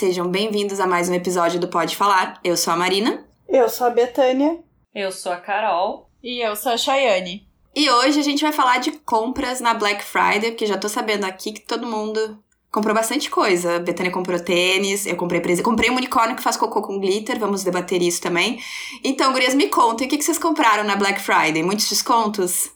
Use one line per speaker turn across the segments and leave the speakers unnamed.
Sejam bem-vindos a mais um episódio do Pode Falar. Eu sou a Marina.
Eu sou a Betânia.
Eu sou a Carol.
E eu sou a Chayane.
E hoje a gente vai falar de compras na Black Friday, porque já tô sabendo aqui que todo mundo comprou bastante coisa. A Betânia comprou tênis, eu comprei presa. Comprei um unicórnio que faz cocô com glitter, vamos debater isso também. Então, gurias, me contem, o que vocês compraram na Black Friday? Muitos descontos?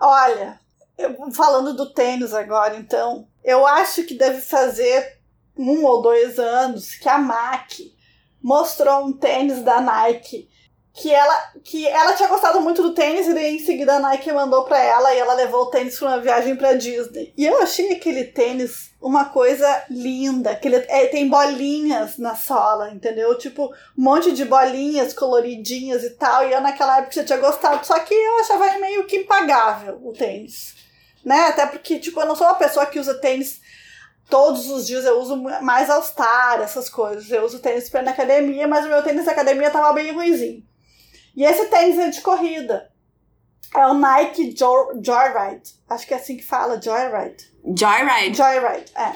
Olha, eu, falando do tênis agora, então, eu acho que deve fazer um ou dois anos que a MAC mostrou um tênis da Nike que ela, que ela tinha gostado muito do tênis e daí em seguida a Nike mandou para ela e ela levou o tênis para uma viagem para Disney. E eu achei aquele tênis uma coisa linda, que ele é, tem bolinhas na sola, entendeu? Tipo, um monte de bolinhas coloridinhas e tal. E eu naquela época já tinha gostado, só que eu achava meio que impagável o tênis. Né? Até porque, tipo, eu não sou uma pessoa que usa tênis todos os dias eu uso mais All Star, essas coisas. Eu uso tênis para ir na academia, mas o meu tênis da academia tava bem ruimzinho. E esse tênis é de corrida. É o Nike Joyride. Acho que é assim que fala, Joyride.
Joyride.
Joyride, é.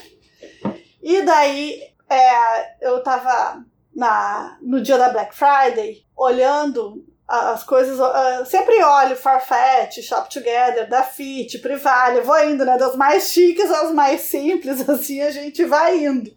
E daí é, eu tava na, no dia da Black Friday olhando as coisas. Uh, sempre olho Farfetch, Shop Together, da Fit, Privale, vou indo, né? Das mais chiques às mais simples, assim a gente vai indo.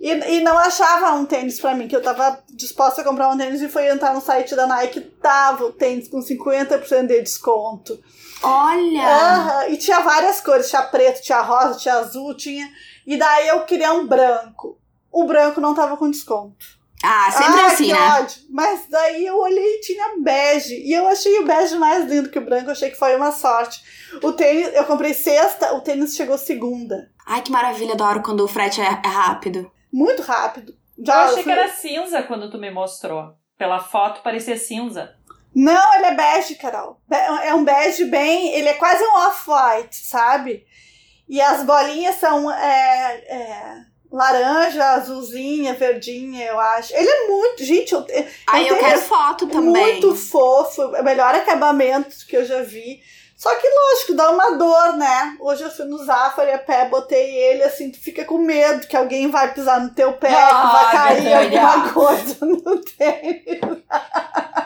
E, e não achava um tênis para mim, que eu tava disposta a comprar um tênis e foi entrar no site da Nike, tava o tênis com 50% de desconto.
Olha!
E tinha várias cores, tinha preto, tinha rosa, tinha azul, tinha. E daí eu queria um branco. O branco não tava com desconto.
Ah, sempre
ah,
assim,
que
né?
Ódio. Mas daí eu olhei e tinha bege. E eu achei o bege mais lindo que o branco. Eu achei que foi uma sorte. O tênis, eu comprei sexta, o tênis chegou segunda.
Ai, que maravilha, adoro quando o frete é, é rápido.
Muito rápido.
Já eu achei fui... que era cinza quando tu me mostrou. Pela foto parecia cinza.
Não, ele é bege, Carol. É um bege bem. Ele é quase um off-white, sabe? E as bolinhas são. É, é laranja, azulzinha, verdinha, eu acho. Ele é muito. Gente, eu, eu,
Aí eu quero foto também.
Muito fofo. É o melhor acabamento que eu já vi. Só que, lógico, dá uma dor, né? Hoje eu fui no Zafari a pé, botei ele, assim, tu fica com medo que alguém vai pisar no teu pé, ah, que vai cair alguma coisa no tênis.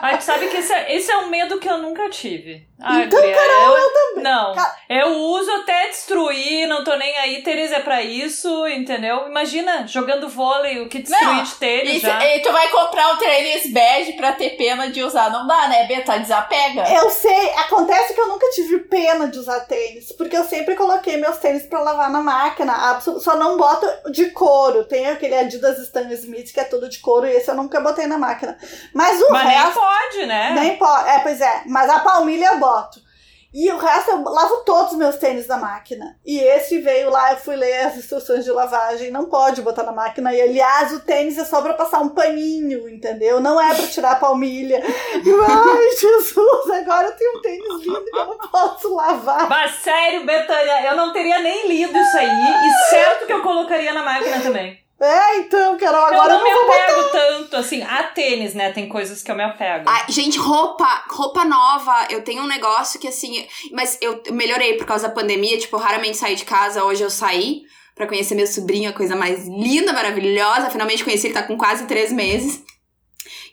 Ai, tu sabe que esse é, esse é um medo que eu nunca tive.
Ai, então, Carol, eu, eu também.
Não, eu uso até destruir, não tô nem aí, tênis é pra isso, entendeu? Imagina, jogando vôlei, o que destruir não, de tênis isso, já.
E tu vai comprar um tênis bege pra ter pena de usar, não dá, né, Beta? Desapega.
Eu sei, acontece que eu nunca tive pena de usar tênis, porque eu sempre coloquei meus tênis pra lavar na máquina, só não boto de couro, tem aquele Adidas Stan Smith que é todo de couro, e esse eu nunca botei na máquina. Mas o
Mas
resto...
nem pode, né?
Nem pode, é, pois é, mas a palmilha eu boto. E o resto eu lavo todos os meus tênis na máquina. E esse veio lá, eu fui ler as instruções de lavagem, não pode botar na máquina. E aliás, o tênis é só pra passar um paninho, entendeu? Não é pra tirar a palmilha. Ai, Jesus, agora eu tenho um tênis lindo que eu não posso lavar.
Mas sério, Betânia, eu não teria nem lido isso aí. E certo que eu colocaria na máquina também.
É, então, Carol, agora
eu não,
eu
me apego botar. tanto, assim, a tênis, né? Tem coisas que eu me apego.
Ai, gente, roupa, roupa nova, eu tenho um negócio que, assim, mas eu melhorei por causa da pandemia, tipo, eu raramente saí de casa, hoje eu saí para conhecer meu sobrinho, a coisa mais linda, maravilhosa, finalmente conheci, ele tá com quase três meses.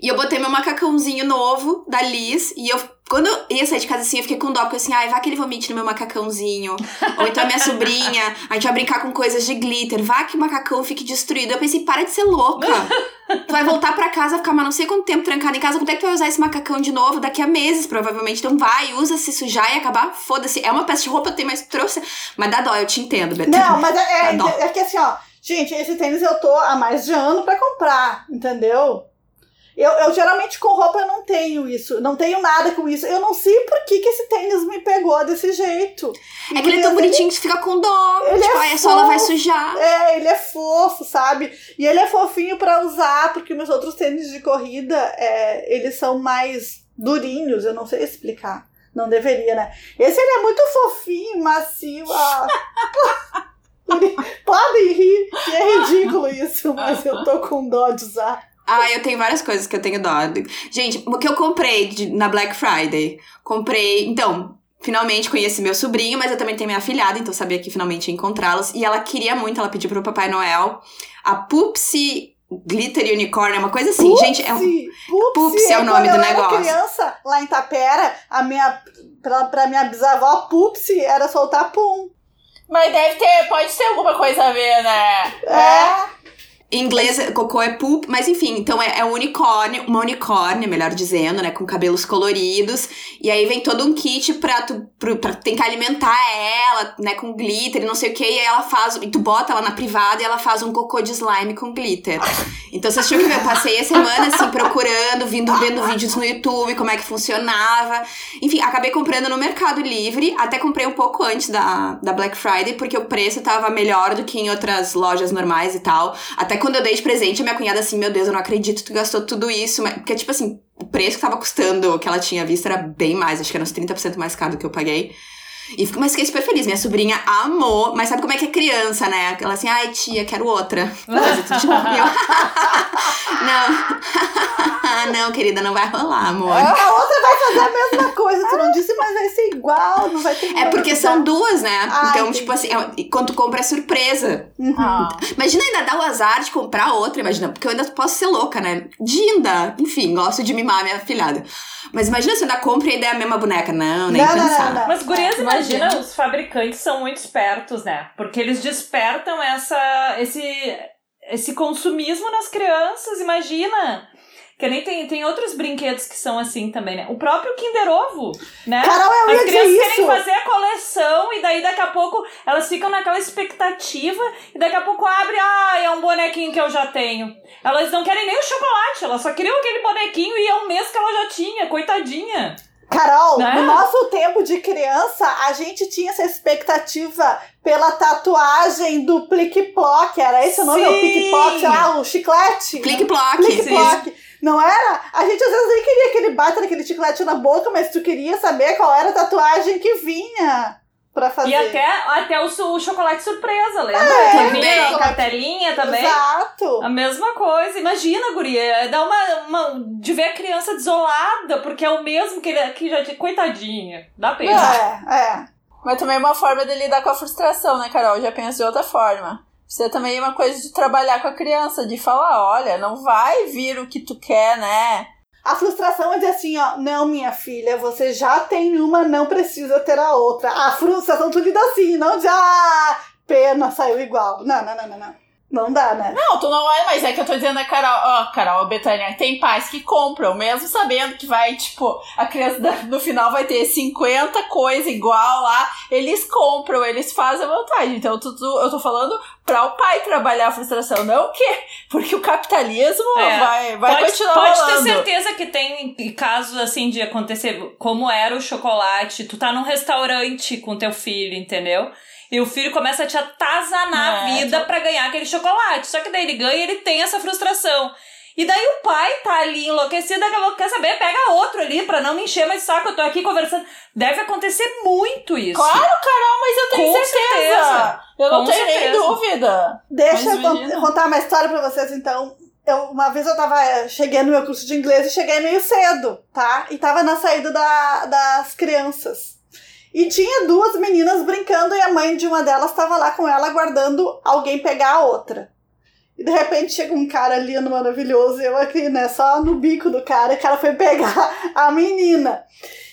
E eu botei meu macacãozinho novo da Liz. E eu, quando eu ia sair de casa assim, eu fiquei com dó, porque assim, ai, vai que ele vomite no meu macacãozinho. Ou então a minha sobrinha, a gente vai brincar com coisas de glitter. Vá que o macacão fique destruído. Eu pensei, para de ser louca. tu vai voltar para casa, ficar mas não sei quanto tempo trancada em casa. Quando é que tu vai usar esse macacão de novo? Daqui a meses, provavelmente. Então vai, usa, se sujar e acabar. Foda-se. É uma peça de roupa, eu tenho, mas trouxe. Mas dá dó, eu te entendo, Beto.
Não, mas é, é, é que assim, ó. Gente, esse tênis eu tô há mais de ano para comprar, entendeu? Eu, eu geralmente com roupa eu não tenho isso, não tenho nada com isso. Eu não sei por que, que esse tênis me pegou desse jeito.
É que ele é tão bonitinho que você fica com dó. Ele tipo, é a sola vai sujar.
É, ele é fofo, sabe? E ele é fofinho para usar, porque meus outros tênis de corrida, é, eles são mais durinhos, eu não sei explicar. Não deveria, né? Esse ele é muito fofinho, macio. Ah. Podem rir, que é ridículo isso, mas eu tô com dó de usar.
Ah, eu tenho várias coisas que eu tenho dó. Gente, o que eu comprei de, na Black Friday? Comprei. Então, finalmente conheci meu sobrinho, mas eu também tenho minha afilhada, então sabia que finalmente ia encontrá-los. E ela queria muito, ela pediu pro Papai Noel a Pupsi Glitter Unicorn, é uma coisa assim, gente. É um...
Pupsi,
é o nome do negócio.
Quando eu era criança, lá em Tapera, a minha, pra, pra minha bisavó, Pupsi era soltar pum.
Mas deve ter, pode ter alguma coisa a ver, né?
É.
Em inglês, cocô é poop, mas enfim, então é, é um unicórnio, uma unicórnia, melhor dizendo, né? Com cabelos coloridos. E aí vem todo um kit pra tu pra, tem que alimentar ela, né? Com glitter e não sei o que. E aí ela faz. E tu bota ela na privada e ela faz um cocô de slime com glitter. Então vocês tinham que ver, eu passei a semana assim, procurando, vindo, vendo vídeos no YouTube, como é que funcionava. Enfim, acabei comprando no Mercado Livre, até comprei um pouco antes da, da Black Friday, porque o preço tava melhor do que em outras lojas normais e tal. Até quando eu dei de presente, a minha cunhada assim, meu Deus, eu não acredito que tu gastou tudo isso. Porque, tipo assim, o preço que tava custando, que ela tinha visto, era bem mais. Acho que era uns 30% mais caro do que eu paguei. E, mas fiquei super feliz. Minha sobrinha amou. Mas sabe como é que é criança, né? Ela assim, ai tia, quero outra. Coisa, de novo. não. não, querida, não vai rolar, amor.
A outra vai fazer a mesma coisa. Tu não disse, mas vai ser igual. Não vai ter
É porque são duas, né? Ai, então, tipo assim, quando tu compra é surpresa.
Uhum. Ah.
Imagina ainda dar o azar de comprar outra, imagina. Porque eu ainda posso ser louca, né? Dinda. Enfim, gosto de mimar minha filhada. Mas imagina se eu ainda compro e ainda é a mesma boneca. Não, nem
não,
pensar.
Não, não,
Mas, gurias, imagina, os fabricantes são muito espertos, né? Porque eles despertam essa, esse, esse consumismo nas crianças, imagina. Que nem tem, tem outros brinquedos que são assim também, né? O próprio Kinder Ovo, né?
Carol, eu
As
ia
crianças
dizer
querem
isso.
fazer a coleção e daí daqui a pouco elas ficam naquela expectativa e daqui a pouco abre, ah, é um bonequinho que eu já tenho. Elas não querem nem o chocolate, elas só queriam aquele bonequinho e é o mês que ela já tinha, coitadinha.
Carol,
Né?
no nosso tempo de criança, a gente tinha essa expectativa pela tatuagem do Plique-Plock. Era esse o nome?
Sim.
O Plique-Plock, sei lá, o chiclete?
Plique-ploque.
Plique-Plock. Não era? A gente às vezes nem queria aquele bater aquele chiclete na boca, mas tu queria saber qual era a tatuagem que vinha pra fazer.
E até, até o, o chocolate surpresa, lembra?
É,
que cartelinha também.
Exato.
A mesma coisa. Imagina, guria, dá uma, uma. de ver a criança desolada, porque é o mesmo que, ele, que já tinha. Coitadinha. Dá pena.
É, é.
Mas também é uma forma de lidar com a frustração, né, Carol? Eu já penso de outra forma. Isso é também uma coisa de trabalhar com a criança, de falar, olha, não vai vir o que tu quer, né?
A frustração é dizer assim, ó, não, minha filha, você já tem uma, não precisa ter a outra. A frustração tu lida assim, não de, ah, pena, saiu igual. Não, não, não, não, não. Não dá, né?
Não, tu não é, mas é que eu tô dizendo a Carol, ó, Carol, Betânia, tem pais que compram, mesmo sabendo que vai, tipo, a criança no final vai ter 50 coisas igual lá, eles compram, eles fazem a vontade. Então, tu, tu- eu tô falando pra o pai trabalhar a frustração, não o quê? Porque o capitalismo
É.
vai, vai
pode
continuar
pode ter
rolando.
certeza que tem casos assim de acontecer, como era o chocolate, tu tá num restaurante com teu filho, entendeu? E o filho começa a te atazanar a
É,
vida pra ganhar aquele chocolate. Só que daí ele ganha e ele tem essa frustração. E daí o pai tá ali enlouquecido, quer saber, pega outro ali pra não me encher mais saco, eu tô aqui conversando. Deve acontecer muito isso.
Claro, Carol, mas eu tenho
Com
certeza.
certeza.
Eu não
Com
tenho nem
certeza.
dúvida.
Deixa
Mas
eu contar uma história pra vocês, então. Eu, uma vez eu tava, eh, cheguei no meu curso de inglês e cheguei meio cedo, tá? E tava na saída da- das crianças. E tinha duas meninas brincando e a mãe de uma delas tava lá com ela aguardando alguém pegar a outra. E de repente chega um cara lindo, maravilhoso, eu aqui, né, só no bico do cara, e o cara foi pegar a menina.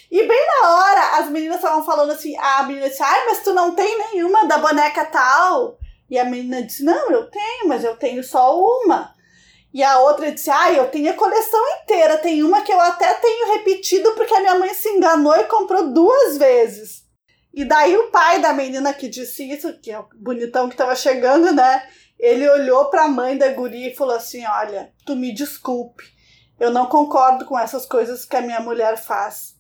E bem na hora, as meninas estavam falando assim, a menina disse, ai, mas tu não tem nenhuma da boneca tal? E a menina disse, não, eu tenho, mas eu tenho só uma. E a outra disse, ah, eu tenho a coleção inteira. Tem uma que eu até tenho repetido porque a minha mãe se enganou e comprou duas vezes. E daí o pai da menina que disse isso, que é o bonitão que tava chegando, né? Ele olhou pra mãe da guria e falou assim, olha, tu me desculpe. Eu não concordo com essas coisas que a minha mulher faz.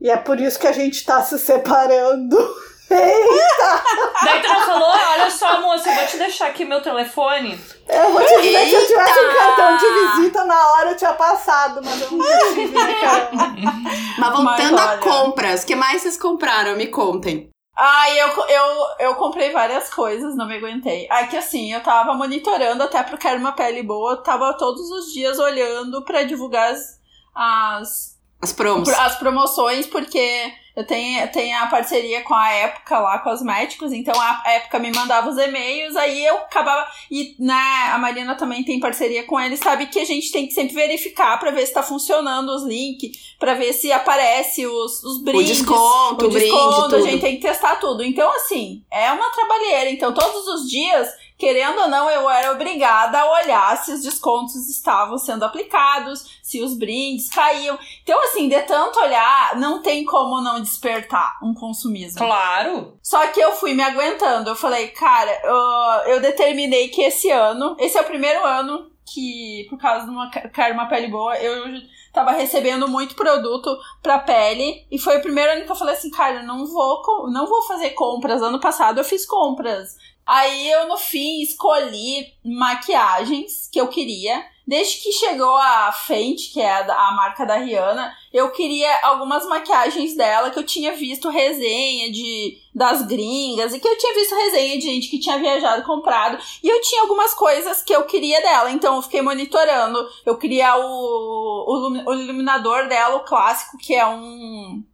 E é por isso que a gente tá se separando. Eita!
Daí tu não falou, olha só, moça, eu vou te deixar aqui meu telefone.
Eu vou te dizer que se eu tivesse um cartão de visita na hora eu tinha passado, mas eu nunca tive, né?
Mas voltando
Mas
a compras, o que mais vocês compraram? Me contem.
Ai, eu, eu, eu comprei várias coisas, não me aguentei. Ai, que assim, eu tava monitorando até porque era uma pele boa, eu tava todos os dias olhando pra divulgar as, as
As promos.
As promoções, porque eu tenho, tenho a parceria com a Época lá, cosméticos, então a Época me mandava os e-mails, aí eu acabava. E né, a Marina também tem parceria com eles, sabe que a gente tem que sempre verificar para ver se tá funcionando os links, para ver se aparece os, os brindes.
O desconto, o, brinde,
desconto,
tudo.
a gente tem que testar tudo. Então, assim, é uma trabalheira. Então, todos os dias querendo ou não, eu era obrigada a olhar se os descontos estavam sendo aplicados, se os brindes caíam. Então, assim, de tanto olhar, não tem como não despertar um consumismo.
Claro!
Só que eu fui me aguentando. Eu falei, cara, eu, eu determinei que esse ano, esse é o primeiro ano que, por causa de uma quero uma pele boa, eu tava recebendo muito produto pra pele. E foi o primeiro ano que eu falei assim, cara, eu não vou, não vou fazer compras. Ano passado eu fiz compras Aí eu, no fim, escolhi maquiagens que eu queria. Desde que chegou a Fenty, que é a, marca da Rihanna, eu queria algumas maquiagens dela que eu tinha visto resenha de das gringas e que eu tinha visto resenha de gente que tinha viajado comprado e eu tinha algumas coisas que eu queria dela, então eu fiquei monitorando. Eu queria o, o, o iluminador dela, o clássico, que é um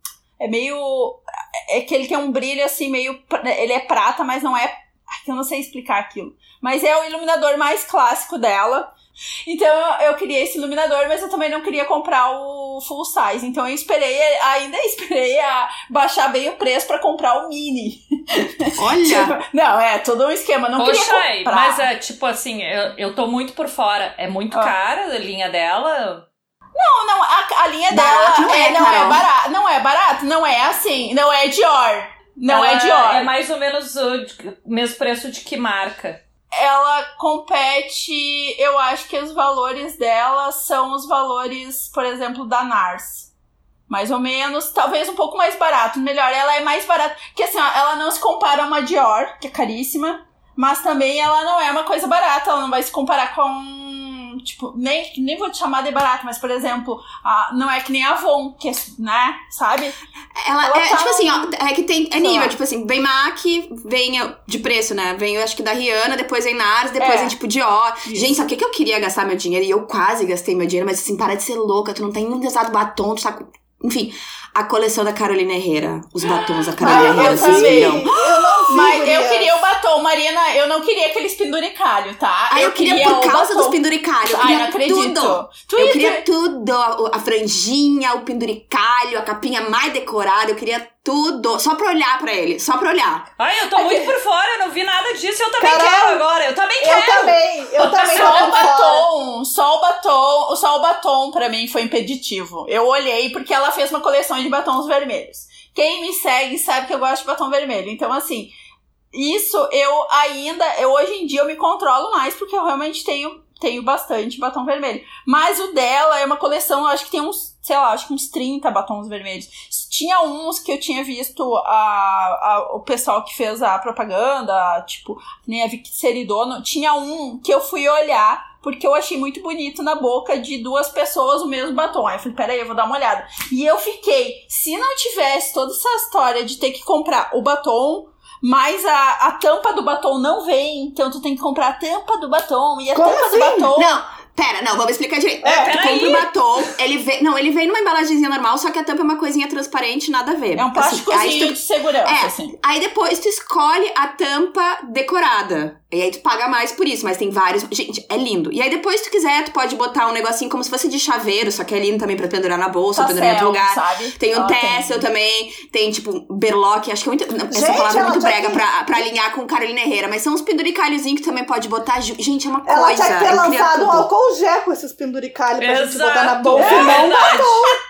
é meio é que ele tem um brilho assim meio ele é prata, mas não é eu não sei explicar aquilo. Mas é o iluminador mais clássico dela. Então eu queria esse iluminador, mas eu também não queria comprar o full size. Então eu esperei, ainda esperei a baixar bem o preço para comprar o mini.
Olha!
tipo, não, é todo um esquema. Não
Poxa,
queria comprar.
mas é tipo assim, eu, eu tô muito por fora. É muito
Ah.
cara a linha dela.
Não, não, a, a linha
Barato
dela
não é,
não é barato. Não é barato, não é assim. Não é Dior. Não
Ela
é Dior.
É mais ou menos o mesmo preço de que marca?
ela compete, eu acho que os valores dela são os valores, por exemplo, da NARS. Mais ou menos, talvez um pouco mais barato. Melhor, ela é mais barata. Porque assim, ela não se compara a uma Dior, que é caríssima. Mas também ela não é uma coisa barata. Ela não vai se comparar com. Tipo, nem, nem vou te chamar de barata, mas por exemplo, a, não é que nem a Avon, que é, né? Sabe?
Ela,
Ela
é,
tá
tipo assim, ó, é que tem. É nível,
lá.
tipo assim, vem MAC, vem de preço, né? Vem, eu acho que da Rihanna, depois vem NARS, depois
É.
vem tipo Dior.
Isso.
Gente, sabe o que, que eu queria gastar meu dinheiro? E eu quase gastei meu dinheiro, mas assim, para de ser louca, tu não tem nem usado batom, tu tá. Enfim, a coleção da Carolina Herrera. Os batons da
Ah,
Carolina
eu
Herrera, vocês viram?
Eu não vi,
Mas eu queria o batom, Marina. Eu não queria aqueles penduricalho, tá?
Ah, eu, queria, por
o
causa
batom.
dos penduricalhos. Eu
Ai,
queria
não acredito.
tudo.
Twitter.
Eu queria tudo. A, a franjinha, o penduricalho, a capinha mais decorada. Eu queria tudo. Só pra olhar pra ele. Só pra olhar.
Ai, eu tô muito por fora, eu não vi nada disso. Eu também quero agora. Eu também
Eu
quero.
também, eu também
Só o
por fora.
batom, só o batom, só o batom pra mim foi impeditivo. Eu olhei porque ela fez uma coleção de batons vermelhos. Quem me segue sabe que eu gosto de batom vermelho. Então, assim, isso eu ainda, eu hoje em dia eu me controlo mais porque eu realmente tenho tenho bastante batom vermelho. Mas o dela é uma coleção, eu acho que tem uns, sei lá, acho que uns 30 batons vermelhos. Tinha uns que eu tinha visto a, a- o pessoal que fez a propaganda, tipo, nem a Vicky Seridono, tinha um que eu fui olhar porque eu achei muito bonito na boca de duas pessoas o mesmo batom. Aí eu falei, peraí, eu vou dar uma olhada. E eu fiquei, se não tivesse toda essa história de ter que comprar o batom, mas a, a tampa do batom não vem, então tu tem que comprar a tampa do batom e a
Como
tampa
assim?
do batom.
Não, pera, não, vamos explicar direito.
É,
tu compra o batom, ele vem. Não, ele vem numa embalagenzinha normal, só que a tampa é uma coisinha transparente, nada a ver.
É um
Assim,
plásticozinho
aí tu-
de segurança,
É.
assim.
Aí depois tu escolhe a tampa decorada. E aí tu paga mais por isso, mas tem vários. Gente, é lindo. E aí depois, se tu quiser, tu pode botar um negocinho como se fosse de chaveiro, só que é lindo também pra pendurar na bolsa,
Tá
pendurar em outro lugar.
sabe?
Tem um
Ela
Tessel também, tem tipo berlock, acho que é muito. não, Essa
Gente,
palavra é
ela
muito
já
brega pra, pra alinhar com Carolina Herrera, mas são uns penduricalhozinhos que também pode botar. Gente, é uma
Ela
coisa.
tinha que ter
queria
lançado um álcool gel com esses penduricalhos pra gente botar na
Exato.
bolsa
É
e não
verdade.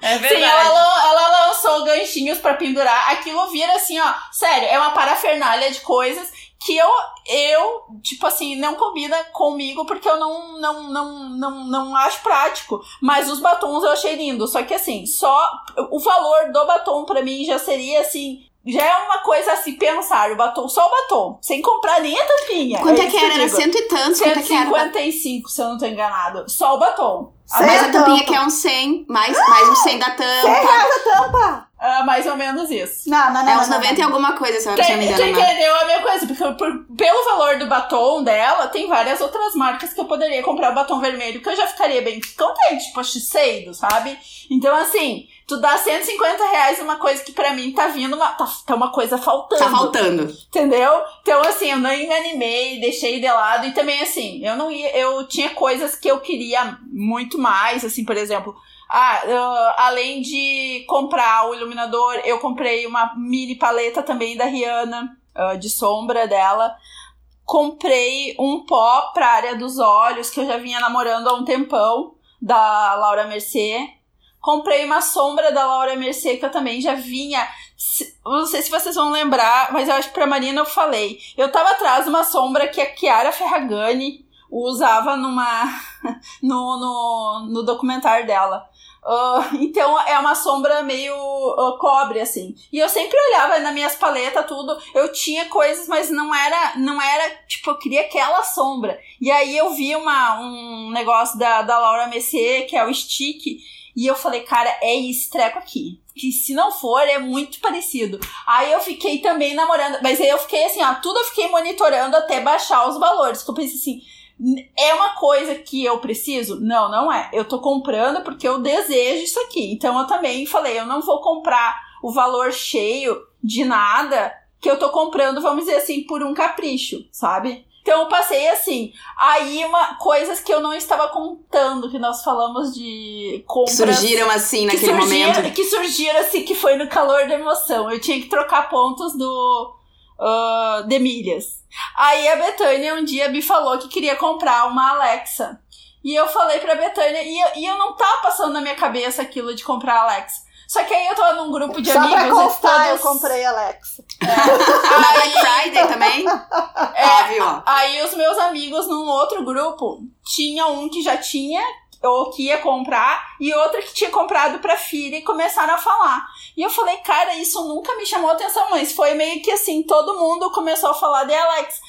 É verdade.
Sim, ela, ela lançou ganchinhos pra pendurar. Aquilo vira assim, ó. Sério, é uma parafernália de coisas que eu, eu, tipo assim, não combina comigo porque eu não, não, não, não, não acho prático. Mas os batons eu achei lindo. Só que assim, só o valor do batom pra mim já seria assim. Já é uma coisa assim, pensar, o batom, só o batom, sem comprar nem a tampinha.
Quanto é,
isso
que era?
eu
Era cento e é era?
155, se eu não tô enganado. Só o batom.
Ah, mas a
Sem
tampinha que é um 100, mais, mais um 100 da
100
tampa.
reais a tampa!
Ah, mais ou menos isso.
Não, não, não.
É uns
não,
90 e
não.
alguma coisa, se eu não me engano. mas-
entendeu a minha coisa? Porque por- pelo valor do batom dela, tem várias outras marcas que eu poderia comprar o batom vermelho, que eu já ficaria bem contente, tipo a Shiseido, sabe? Então, assim, tu dá 150 reais numa coisa que pra mim tá vindo uma, tá, tá uma coisa faltando.
Tá faltando.
Entendeu? Então, assim, eu nem me animei, deixei de lado. E também, assim, eu não ia. Eu tinha coisas que eu queria muito mais, assim, por exemplo. Ah, ah, além de comprar o iluminador, eu comprei uma mini paleta também da Rihanna, ah, de sombra dela. Comprei um pó pra área dos olhos, que eu já vinha namorando há um tempão, da Laura Mercier. Comprei uma sombra da Laura Mercier, que eu também já vinha Não sei se vocês vão lembrar, mas eu acho que pra Marina eu falei. Eu tava atrás de uma sombra que a Chiara Ferragani usava numa no, no, no documentário dela. Ah, então é uma sombra meio ah, cobre, assim. E eu sempre olhava nas minhas paletas, tudo. Eu tinha coisas, mas não era, não era, tipo, eu queria aquela sombra. E aí eu vi uma, um negócio da, da Laura Messier, que é o Stick, e eu falei, cara, é esse treco aqui. Que se não for, é muito parecido. Aí eu fiquei também namorando. Mas aí eu fiquei assim, ó, tudo eu fiquei monitorando até baixar os valores. Que eu pensei assim, "N- é uma coisa que eu preciso? Não, não é. Eu tô comprando porque eu desejo isso aqui. Então eu também falei, eu não vou comprar o valor cheio de nada que eu tô comprando, vamos dizer assim, por um capricho, sabe? Então eu passei assim. Aí uma, coisas que eu não estava contando, que nós falamos de compras
Surgiram assim
que
naquele
surgiram,
momento.
Que surgiram assim, que foi no calor da emoção. Eu tinha que trocar pontos do ah, de milhas. Aí a Betânia um dia me falou que queria comprar uma Alexa. E eu falei pra Betânia, e eu, e eu não tava passando na minha cabeça aquilo de comprar a Alexa. Só que aí eu tava num grupo de
Só
amigos
pra
e
constar, eu
todos-
comprei Alexa.
Na Black Friday também?
É,
Óbvio.
Aí os meus amigos num outro grupo tinha um que já tinha ou que ia comprar e outra que tinha comprado pra filha e começaram a falar. E eu falei, cara, isso nunca me chamou atenção, mas foi meio que assim, todo mundo começou a falar de Alex.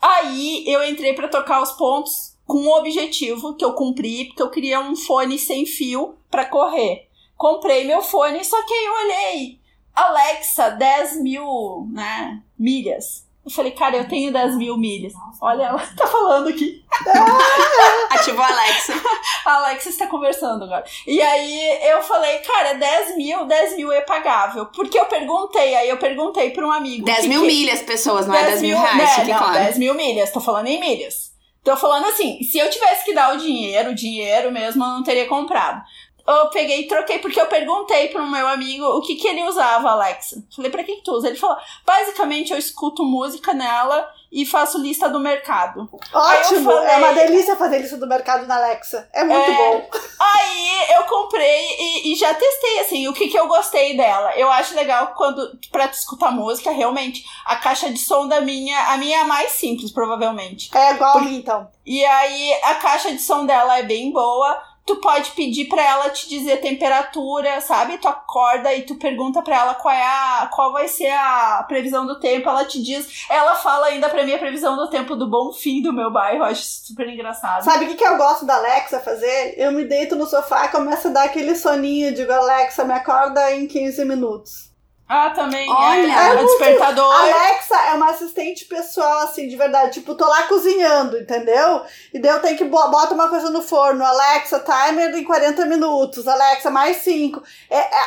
Aí eu entrei pra tocar os pontos com um objetivo que eu cumpri, porque eu queria um fone sem fio pra correr. Comprei meu fone, só que aí eu olhei, Alexa, 10 mil, né, milhas. Eu falei, cara, eu tenho 10 mil milhas. Olha, ela tá falando aqui.
Ativou a Alexa.
A Alexa está conversando agora. E aí eu falei, cara, 10 mil, 10 mil é pagável. Porque eu perguntei, aí eu perguntei pra um amigo.
10
que
mil
que-
milhas, pessoas, não é 10 mil reais,
né,
fique
não,
claro.
10 mil milhas, tô falando em milhas. Tô falando assim, se eu tivesse que dar o dinheiro, o dinheiro mesmo, eu não teria comprado. Eu peguei e troquei, porque eu perguntei pro meu amigo o que que ele usava, Alexa. Falei, pra que que tu usa? Ele falou, basicamente eu escuto música nela e faço lista do mercado.
Ótimo!
falei-
É uma delícia fazer isso do mercado na Alexa. É muito
É.
bom.
Aí eu comprei e, e já testei, assim, o que, que eu gostei dela. Eu acho legal quando, pra tu escutar música, realmente, a caixa de som da minha, a minha é a mais simples, provavelmente.
É igual a mim, então.
E aí a caixa de som dela é bem boa. Tu pode pedir pra ela te dizer temperatura, sabe? Tu acorda e tu pergunta pra ela qual é a qual vai ser a previsão do tempo, ela te diz. Ela fala ainda pra mim a previsão do tempo do bom fim do meu bairro, acho super engraçado.
Sabe o que, que eu gosto da Alexa fazer? Eu me deito no sofá e começo a dar aquele soninho. Digo, Alexa, me acorda em 15 minutos.
Ah, também
Olha,
é,
é
despertador.
Alexa é uma assistente pessoal, assim, de verdade. Tipo, tô lá cozinhando, entendeu? E daí eu tenho que bo- bota uma coisa no forno. Alexa, timer em 40 minutos. Alexa, mais 5. É, é,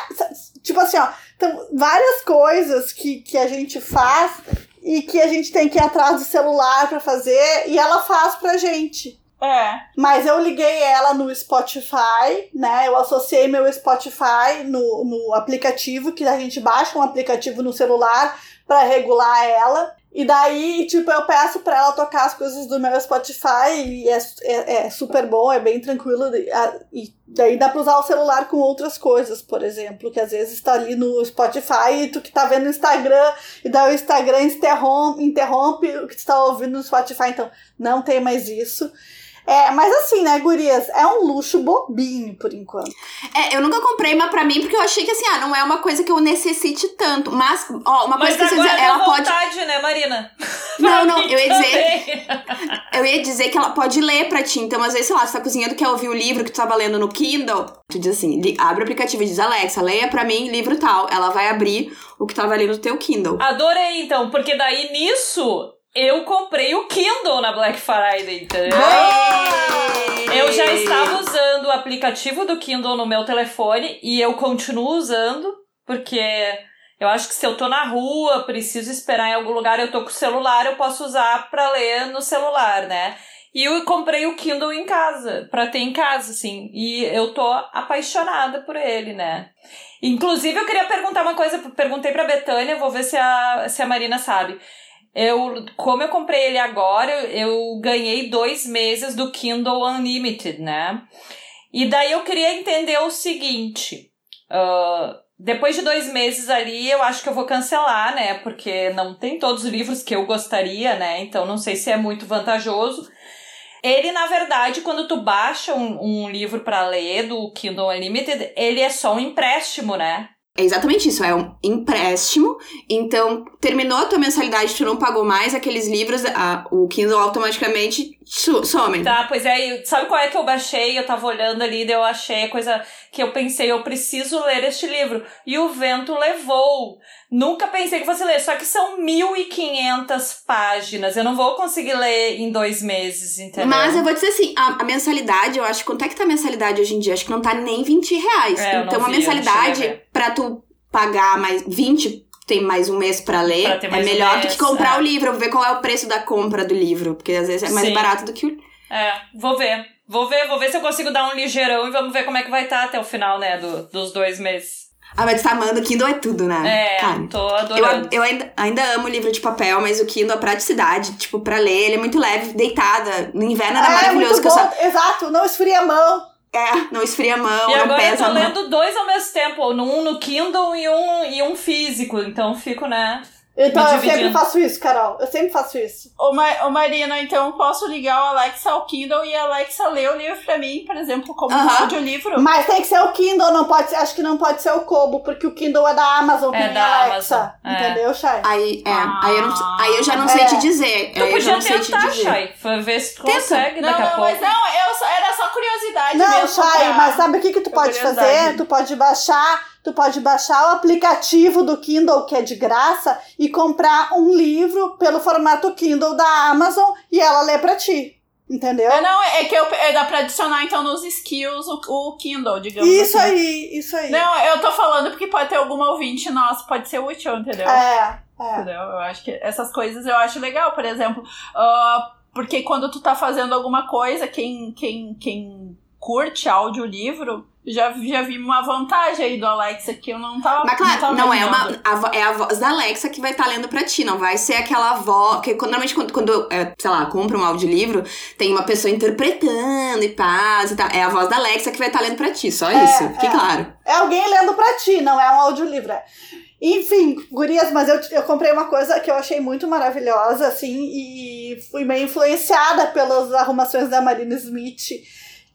tipo assim, ó. Então, várias coisas que, que a gente faz e que a gente tem que ir atrás do celular pra fazer. E ela faz pra gente.
É.
Mas eu liguei ela no Spotify, né? Eu associei meu Spotify no, no aplicativo, que a gente baixa um aplicativo no celular pra regular ela. E daí, tipo, eu peço pra ela tocar as coisas do meu Spotify e é, é, é super bom, é bem tranquilo. E daí dá pra usar o celular com outras coisas, por exemplo, que às vezes tá ali no Spotify e tu que tá vendo no Instagram, e daí o Instagram interrompe, interrompe o que tu tá ouvindo no Spotify. Então, não tem mais isso. É, mas assim, né, gurias, é um luxo bobinho por enquanto.
É, eu nunca comprei uma pra mim porque eu achei que assim, ah, não é uma coisa que eu necessite tanto. Mas, ó, uma
Mas
coisa que
agora
vocês
deu
ela pode.
vontade, né, Marina?
Não, não, eu ia dizer. Eu ia dizer que ela pode ler pra ti. Então, às vezes, sei lá, você tá cozinhando, quer ouvir o livro que tu tava lendo no Kindle. Tu diz assim, abre o aplicativo e diz, Alexa, leia pra mim livro tal. Ela vai abrir o que tava ali no teu Kindle.
Adorei, então, porque daí nisso eu comprei o Kindle na Black Friday, entendeu? Eu já estava usando o aplicativo do Kindle no meu telefone e eu continuo usando, porque eu acho que se eu tô na rua, preciso esperar em algum lugar, eu tô com o celular, eu posso usar pra ler no celular, né? E eu comprei o Kindle em casa, pra ter em casa, assim. E eu tô apaixonada por ele, né? Inclusive, eu queria perguntar uma coisa, perguntei pra Betânia, vou ver se a, se a Marina sabe. Eu, como eu comprei ele agora, eu ganhei dois meses do Kindle Unlimited, né? E daí eu queria entender o seguinte. ah, depois de dois meses ali, eu acho que eu vou cancelar, né? Porque não tem todos os livros que eu gostaria, né? Então não sei se é muito vantajoso. Ele, na verdade, quando tu baixa um, um livro pra ler do Kindle Unlimited, ele é só um empréstimo, né?
É exatamente isso, é um empréstimo. Então, terminou a tua mensalidade, tu não pagou mais aqueles livros, a- o Kindle automaticamente some.
Tá, pois é, e sabe qual é que eu baixei? Eu tava olhando ali, daí eu achei a coisa que eu pensei, eu preciso ler este livro. E o vento levou. Nunca pensei que fosse ler, só que são 1.500 páginas. Eu não vou conseguir ler em dois meses, entendeu?
Mas eu vou dizer assim, a, a mensalidade, eu acho, quanto é que tá a mensalidade hoje em dia? Acho que não tá nem 20 reais.
É,
então, a
vi,
mensalidade, pra tu pagar mais 20, tem mais um mês pra ler,
Pra
é
mais um
melhor do que comprar
é.
o livro, ver qual é o preço da compra do livro. Porque às vezes é mais
Sim.
barato do que o.
É, vou ver. Vou ver, vou ver se eu consigo dar um ligeirão e vamos ver como é que vai estar até o final, né, do, dos dois meses.
Ah, mas tá amando, o Kindle é tudo, né?
É,
Cara,
tô
Eu,
adorando.
eu ainda, ainda amo livro de papel, mas o Kindle, a praticidade, tipo, pra ler, ele é muito leve, deitada. No inverno era
é,
maravilhoso,
muito
que eu
bom.
só.
Exato, não esfria a mão.
É, não esfria a mão,
E
não
agora eu
pesa
tô
a mão.
lendo dois ao mesmo tempo, um no Kindle e um, e um físico, então fico, né?
Então eu sempre faço isso, Carol. Eu sempre faço isso.
Ô, Ma ô Marina, então eu posso ligar o Alexa ao Kindle e a Alexa ler o livro pra mim, por exemplo, como um
Aham.
audiolivro.
Mas tem que ser o Kindle, não pode ser, acho que não pode ser o Kobo, porque o Kindle é da Amazon,
É da
a Alexa.
Amazon, é.
Entendeu, Chay?
Aí, é, aí, eu não, aí eu já não
É.
sei te dizer.
Tu
aí eu já
podia
não sei te
tentar,
dizer.
Chay. Foi ver se tu
Tenta.
consegue
Não,
daqui a
não,
pouco.
mas não, eu só, era só curiosidade
Não,
mesmo.
Chay,
pra-
mas sabe o que, que tu pode fazer? Tu pode baixar, tu pode baixar o aplicativo do Kindle, que é de graça, e comprar um livro pelo formato Kindle da Amazon e ela lê pra ti. Entendeu?
É, não, é que eu, é, dá pra adicionar então nos skills o, o Kindle, digamos
Isso
assim.
aí, isso aí.
Não, eu tô falando porque pode ter alguma ouvinte nossa, pode ser útil, entendeu?
É, é.
Entendeu? Eu acho que essas coisas eu acho legal, por exemplo, ah, porque quando tu tá fazendo alguma coisa, quem, quem, quem curte audiolivro, já, já vi uma vantagem aí do Alexa que eu não tava
Mas claro,
tava
não é uma. a é a voz da Alexa que vai estar lendo pra ti, não vai ser aquela voz. Porque normalmente quando, quando é, sei lá, compra um audiolivro, tem uma pessoa interpretando e paz e tal. É a voz da Alexa que vai estar lendo pra ti, só
É,
isso. Fique
é.
claro.
É alguém lendo pra ti, não é um audiolivro. é. Enfim, gurias, mas eu, eu comprei uma coisa que eu achei muito maravilhosa, assim, e fui meio influenciada pelas arrumações da Marina Smith,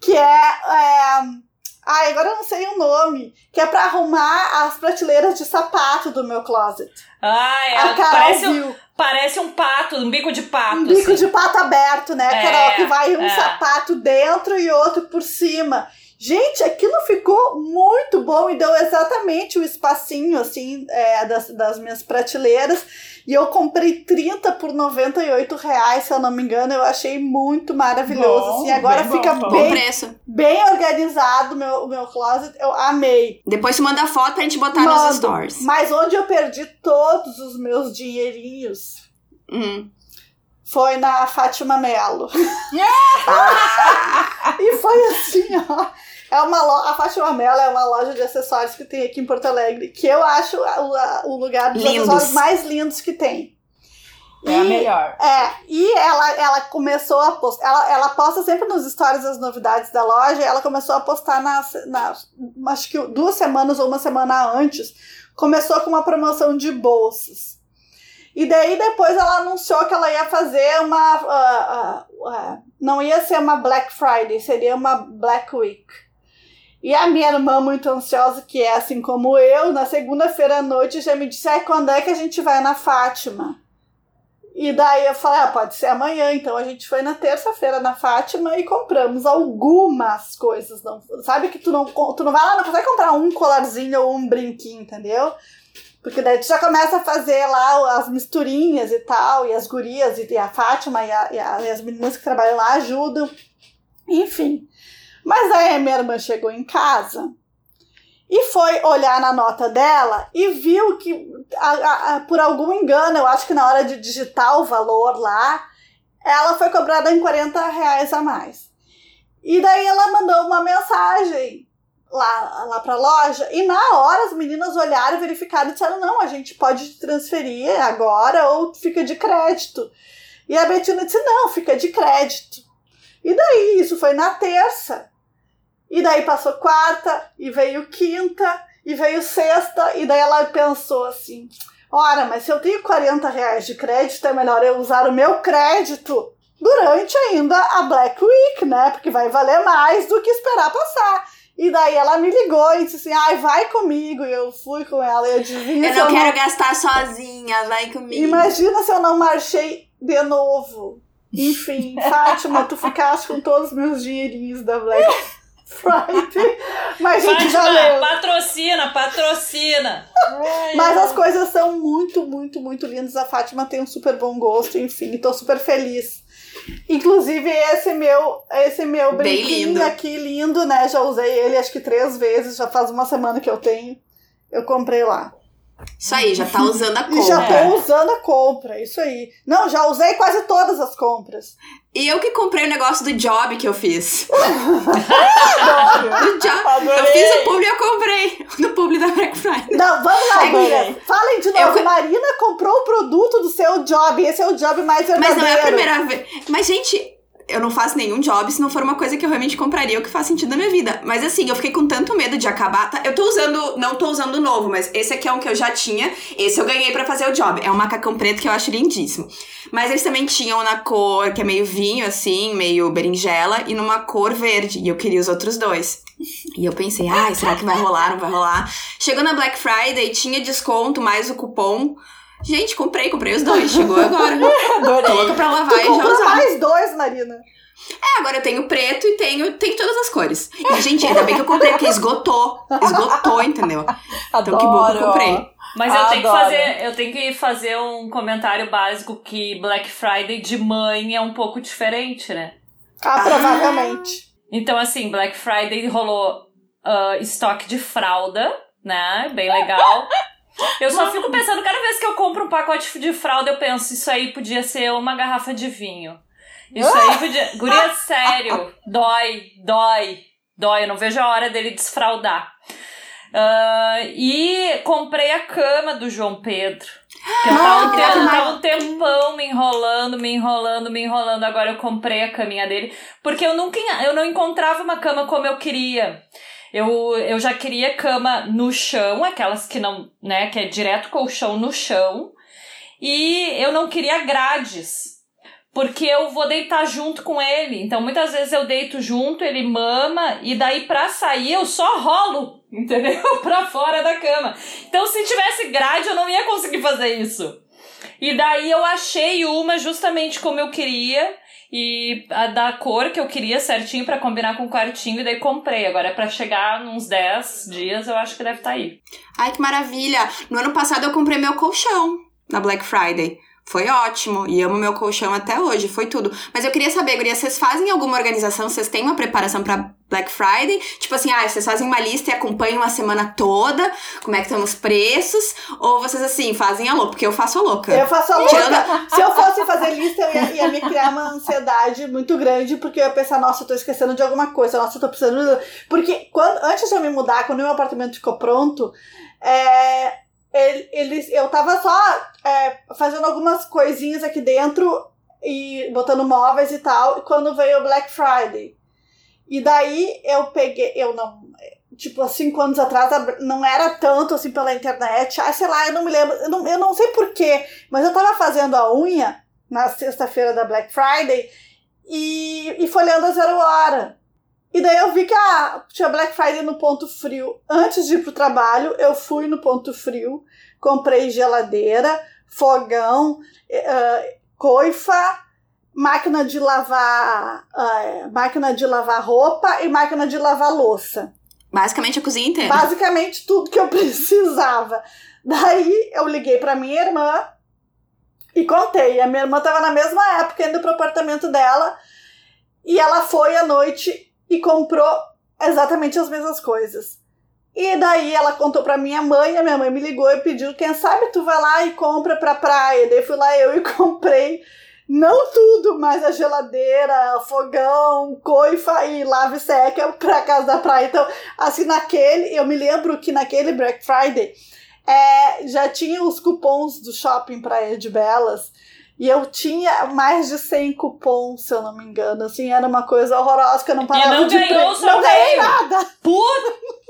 que é. é Ai, agora eu não sei o nome. Que é pra arrumar as prateleiras de sapato do meu closet.
Ah, é.
A Carol
Parece, um,
viu.
parece um pato, um bico de pato.
Um bico
assim.
de pato aberto, né,
É,
Carol? Que vai um
é.
sapato dentro e outro por cima. Gente, aquilo ficou muito bom e deu exatamente o espacinho, assim, é, das, das minhas prateleiras. E eu comprei 30 por 98 reais, se eu não me engano. Eu achei muito maravilhoso,
Bom,
assim. Agora
bem
fica
bom, bom.
Bom
bem,
preço.
bem organizado o meu, o meu closet. Eu amei.
Depois tu manda foto pra gente botar
Mando.
nos stories.
Mas onde eu perdi todos os meus dinheirinhos
Hum.
foi na Fátima Melo.
Ah,
E foi assim, ó. É uma lo... A Fátima Mello é uma loja de acessórios que tem aqui em Porto Alegre, que eu acho o, lugar dos
Lindos.
acessórios mais lindos que tem.
É a melhor.
É, e ela, ela começou a postar. Ela, ela posta sempre nos stories as novidades da loja. E ela começou a postar nas, nas. Acho que duas semanas ou uma semana antes. Começou com uma promoção de bolsas. E daí depois ela anunciou que ela ia fazer uma. Uh, uh, uh, não ia ser uma Black Friday, seria uma Black Week. E a minha irmã, muito ansiosa, que é assim como eu, na segunda-feira à noite já me disse: quando é que a gente vai na Fátima? E daí eu falei: Ah, pode ser amanhã. Então a gente foi na terça-feira na Fátima e compramos algumas coisas. Não, sabe que tu não, tu não vai lá, não consegue comprar um colarzinho ou um brinquinho, entendeu? Porque daí tu já começa a fazer lá as misturinhas e tal, e as gurias, e a Fátima e, a, e as meninas que trabalham lá ajudam. Enfim. Mas aí a minha irmã chegou em casa e foi olhar na nota dela e viu que, a, a, por algum engano, eu acho que na hora de digitar o valor lá, ela foi cobrada em 40 reais a mais. E daí ela mandou uma mensagem lá, lá pra loja. E na hora as meninas olharam, verificaram e disseram: não, a gente pode transferir agora ou fica de crédito. E a Betina disse: não, fica de crédito. E daí, isso foi na terça. E daí passou quarta, e veio quinta, e veio sexta, e daí ela pensou assim: ora, mas se eu tenho 40 reais de crédito, é melhor eu usar o meu crédito durante ainda a Black Week, né? Porque vai valer mais do que esperar passar. E daí ela me ligou e disse assim: ai, vai comigo. E eu fui com ela e adivinha.
Eu não quero não... gastar sozinha, vai comigo.
Imagina se eu não marchei de novo. Enfim, Fátima, tu ficaste com todos os meus dinheirinhos da Black Friday. Mas
Fátima,
gente, valeu.
patrocina, patrocina.
Mas as coisas são muito, muito, muito lindas. A Fátima tem um super bom gosto, enfim, tô super feliz. Inclusive, esse meu, esse meu brinquinho lindo. aqui, lindo, né? Já usei ele acho que três vezes, já faz uma semana que eu tenho. Eu comprei lá.
Isso aí, já tá usando a compra.
E já tô usando a compra, isso aí. Não, já usei quase todas as compras.
E eu que comprei o negócio do job que eu fiz.
Adoro.
job. Eu fiz o publi e eu comprei. No publi da Black Friday.
Não, vamos lá, Marina. Falem de novo. Eu... Marina comprou o produto do seu job. Esse é o job mais verdadeiro.
Mas não é a primeira vez. Mas, gente, eu não faço nenhum job se não for uma coisa que eu realmente compraria ou que faz sentido na minha vida. Mas assim, eu fiquei com tanto medo de acabar. Tá? Eu tô usando, não tô usando o novo, mas esse aqui é um que eu já tinha. Esse eu ganhei para fazer o job. É um macacão preto que eu acho lindíssimo. Mas eles também tinham na cor que é meio vinho, assim, meio berinjela, e numa cor verde. E eu queria os outros dois. E eu pensei, ai, será que vai rolar? Não vai rolar? Chegou na Black Friday, tinha desconto mais o cupom. Gente, comprei, comprei os dois. Chegou agora.
Adorei.
Tô louca pra lavar tu
e já usar. mais dois, Marina.
É, agora eu tenho preto e tenho, tenho todas as cores. E, gente, ainda bem que eu comprei, porque esgotou. Esgotou, entendeu?
Adoro.
Então que bom que eu comprei.
Mas eu tenho, que fazer, eu tenho que fazer um comentário básico que Black Friday de mãe é um pouco diferente, né?
Ah, provavelmente.
Então, assim, Black Friday rolou uh, estoque de fralda, né? Bem legal. Eu só fico pensando, cada vez que eu compro um pacote de fralda, eu penso, isso aí podia ser uma garrafa de vinho. Isso aí podia. Guria, sério. Dói, dói, dói. Eu não vejo a hora dele desfraldar. Uh, e comprei a cama do João Pedro. Eu tava, um tempo, tava um tempão me enrolando, me enrolando, me enrolando. Agora eu comprei a caminha dele. Porque eu nunca eu não encontrava uma cama como eu queria. Eu, eu já queria cama no chão, aquelas que não, né, que é direto colchão no chão. E eu não queria grades, porque eu vou deitar junto com ele. Então muitas vezes eu deito junto, ele mama e daí pra sair eu só rolo, entendeu? pra fora da cama. Então se tivesse grade eu não ia conseguir fazer isso. E daí eu achei uma justamente como eu queria e a da cor que eu queria certinho para combinar com o quartinho e daí comprei. Agora é para chegar uns 10 dias, eu acho que deve estar tá aí.
Ai, que maravilha! No ano passado eu comprei meu colchão na Black Friday. Foi ótimo e amo meu colchão até hoje, foi tudo. Mas eu queria saber, Guria, vocês fazem alguma organização? Vocês têm uma preparação para Black Friday? Tipo assim, ah, vocês fazem uma lista e acompanham a semana toda, como é que estão os preços? Ou vocês assim, fazem a louca? Porque eu faço a louca.
Eu faço a louca. Tirando... Se eu fosse fazer lista, eu ia, ia, me criar uma ansiedade muito grande, porque eu ia pensar, nossa, eu tô esquecendo de alguma coisa, nossa, eu tô precisando. Porque quando, antes de eu me mudar, quando o meu apartamento ficou pronto, é, eles, eu tava só é, fazendo algumas coisinhas aqui dentro e botando móveis e tal, quando veio o Black Friday. E daí eu peguei, eu não, tipo, há cinco anos atrás não era tanto assim pela internet. Ah, sei lá, eu não me lembro, eu não, eu não sei porquê, mas eu tava fazendo a unha na sexta-feira da Black Friday e, e folheando a zero hora. E daí eu vi que ah, tinha Black Friday no ponto frio. Antes de ir pro trabalho, eu fui no ponto frio, comprei geladeira, fogão, uh, coifa, máquina de lavar, uh, máquina de lavar roupa e máquina de lavar louça.
Basicamente a cozinha inteira.
Basicamente tudo que eu precisava. Daí eu liguei para minha irmã e contei. A minha irmã estava na mesma época indo pro apartamento dela e ela foi à noite e comprou exatamente as mesmas coisas. E daí ela contou pra minha mãe, a minha mãe me ligou e pediu, quem sabe tu vai lá e compra pra praia. Daí fui lá eu e comprei, não tudo, mas a geladeira, fogão, coifa e lave seca pra casa da praia. Então, assim, naquele, eu me lembro que naquele Black Friday é, já tinha os cupons do shopping Praia de Belas. E eu tinha mais de 100 cupons, se eu não me engano. Assim, era uma coisa horrorosa que eu não parava
e não
de
ganhou
pre... Não ganhei nada.
Puta!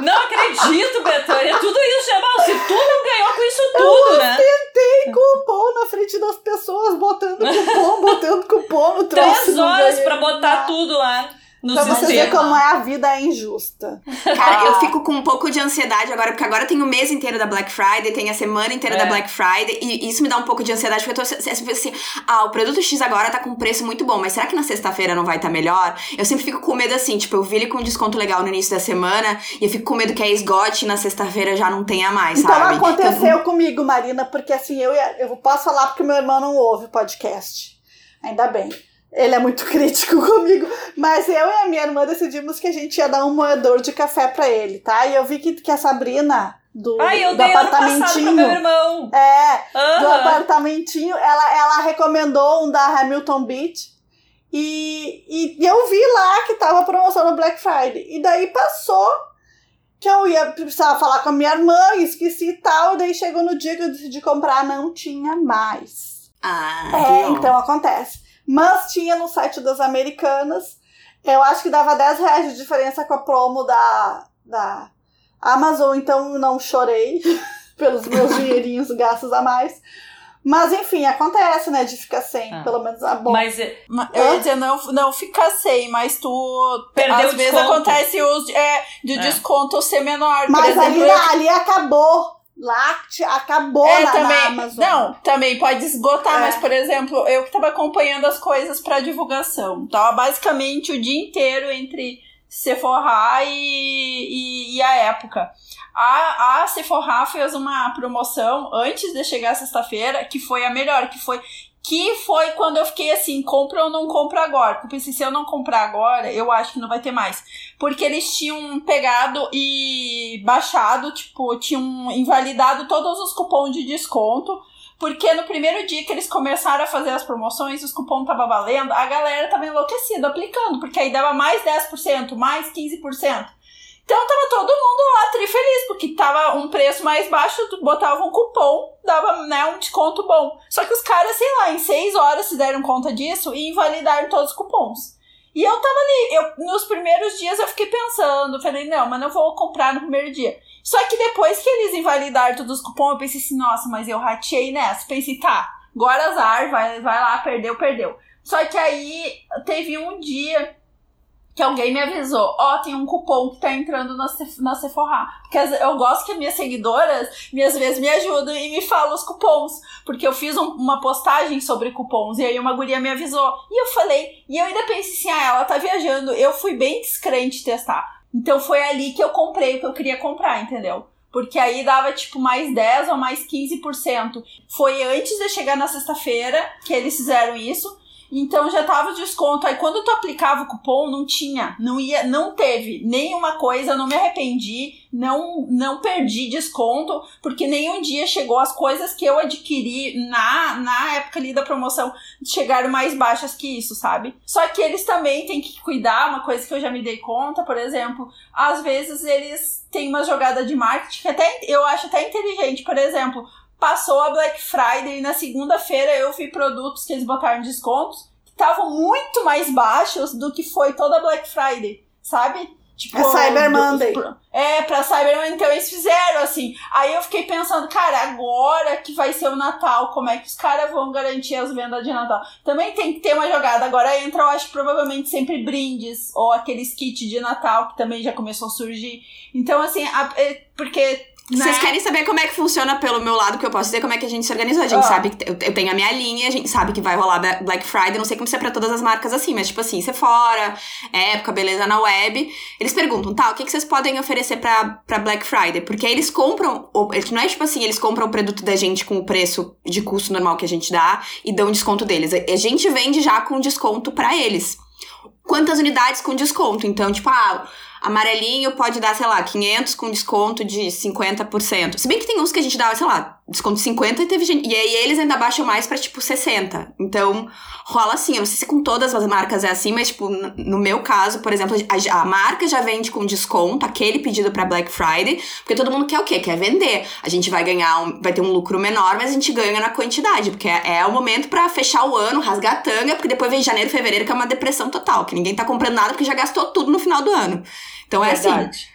Não acredito, Betânia. Tudo isso, Jamal. Se tu não ganhou com isso tudo,
eu
né?
tentei cupom na frente das pessoas, botando cupom, botando cupom no troço.
Três horas pra botar tudo lá. No
pra você ver como é a vida é injusta.
Cara, eu fico com um pouco de ansiedade agora, porque agora tem o mês inteiro da Black Friday, tem a semana inteira é. da Black Friday, e isso me dá um pouco de ansiedade, porque eu tô assim, ah, o produto X agora tá com um preço muito bom, mas será que na sexta-feira não vai estar tá melhor? Eu sempre fico com medo assim, tipo, eu vi ele com desconto legal no início da semana, e eu fico com medo que a esgote na sexta-feira já não tenha mais,
então,
sabe?
Então aconteceu comigo, Marina, porque assim, eu, eu posso falar porque meu irmão não ouve podcast. Ainda bem. Ele é muito crítico comigo. Mas eu e a minha irmã decidimos que a gente ia dar um moedor de café para ele, tá? E eu vi que, que a Sabrina. Do,
Ai, eu
do
dei
apartamentinho.
Ano meu irmão.
É,
uhum.
do apartamentinho. Ela, ela recomendou um da Hamilton Beach. E, e, e eu vi lá que tava promoção no Black Friday. E daí passou que eu ia precisar falar com a minha irmã, esqueci e tal. Daí chegou no dia que eu decidi comprar, não tinha mais.
Ah,
é, então acontece. Mas tinha no site das americanas. Eu acho que dava 10 reais de diferença com a promo da, da Amazon, então não chorei pelos meus dinheirinhos gastos a mais. Mas enfim, acontece, né? De ficar sem, ah. pelo menos a bom.
Mas
eu ia dizer, não, não ficar sem, mas tu.
Perdeu
às vezes acontece os é, de é. desconto ser menor.
Mas
exemplo,
ali, eu... ali acabou Láctea acabou é, na,
também,
na Amazon.
Não, também pode esgotar, é. mas, por exemplo, eu que tava acompanhando as coisas para divulgação. Tava basicamente o dia inteiro entre Sephora e, e, e a época. A, a Sephora fez uma promoção antes de chegar sexta-feira, que foi a melhor, que foi que foi quando eu fiquei assim, compra ou não compra agora. Porque pensei, se eu não comprar agora, eu acho que não vai ter mais. Porque eles tinham pegado e baixado, tipo, tinham invalidado todos os cupons de desconto. Porque no primeiro dia que eles começaram a fazer as promoções, os cupons estavam valendo, a galera tava enlouquecida aplicando, porque aí dava mais 10%, mais 15%. Então tava todo mundo lá tri feliz, porque tava um preço mais baixo, botava um cupom, dava né, um desconto bom. Só que os caras, sei lá, em seis horas se deram conta disso e invalidaram todos os cupons. E eu tava ali, eu, nos primeiros dias eu fiquei pensando, falei, não, mas não vou comprar no primeiro dia. Só que depois que eles invalidaram todos os cupons, eu pensei assim, nossa, mas eu ratei nessa. Pensei, tá, agora azar, vai, vai lá, perdeu, perdeu. Só que aí teve um dia que alguém me avisou, ó, oh, tem um cupom que tá entrando na, na Sephora. Porque eu gosto que as minhas seguidoras, minhas vezes, me ajudam e me falam os cupons. Porque eu fiz um, uma postagem sobre cupons e aí uma guria me avisou. E eu falei, e eu ainda pensei assim, ah, ela tá viajando. Eu fui bem descrente testar. Então foi ali que eu comprei o que eu queria comprar, entendeu? Porque aí dava tipo mais 10 ou mais 15%. Foi antes de chegar na sexta-feira que eles fizeram isso. Então já tava o desconto. Aí quando tu aplicava o cupom, não tinha, não ia, não teve nenhuma coisa, não me arrependi, não não perdi desconto, porque nenhum dia chegou as coisas que eu adquiri na, na época ali da promoção chegaram mais baixas que isso, sabe? Só que eles também têm que cuidar, uma coisa que eu já me dei conta, por exemplo, às vezes eles têm uma jogada de marketing que até eu acho até inteligente, por exemplo, Passou a Black Friday e na segunda-feira eu vi produtos que eles botaram descontos que estavam muito mais baixos do que foi toda a Black Friday, sabe? Tipo,
É Cyber Monday.
É, pra Cyber Monday, então eles fizeram assim. Aí eu fiquei pensando, cara, agora que vai ser o Natal, como é que os caras vão garantir as vendas de Natal? Também tem que ter uma jogada. Agora entra, eu acho, provavelmente sempre brindes, ou aqueles kits de Natal, que também já começou a surgir. Então, assim, a- é, porque. Né?
Vocês querem saber como é que funciona pelo meu lado, que eu posso dizer como é que a gente se organizou. A gente
Ah.
sabe que eu, tenho a minha linha, a gente sabe que vai rolar Black Friday. Não sei como se é pra todas as marcas assim, mas tipo assim, Sephora, época, beleza na web. Eles perguntam, tá, o que, que vocês podem oferecer pra, pra Black Friday? Porque aí eles compram, não é tipo assim, eles compram o produto da gente com o preço de custo normal que a gente dá e dão desconto deles. A a gente vende já com desconto pra eles. Quantas unidades com desconto? Então, tipo, ah, amarelinho pode dar, sei lá, 500 com desconto de 50%. Se bem que tem uns que a gente dava, sei lá, desconto de 50 e teve gente. E aí eles ainda baixam mais pra, tipo, 60. Então, rola assim. Eu não sei se com todas as marcas é assim, mas, tipo, no meu caso, por exemplo, a, a marca já vende com desconto, aquele pedido pra Black Friday, porque todo mundo quer o quê? Quer vender. A gente vai ganhar, um, vai ter um lucro menor, mas a gente ganha na quantidade, porque é, é o momento pra fechar o ano, rasgar a tanga, porque depois vem janeiro, fevereiro, que é uma depressão total, que ninguém tá comprando nada porque já gastou tudo no final do ano. Então é assim.
Verdade.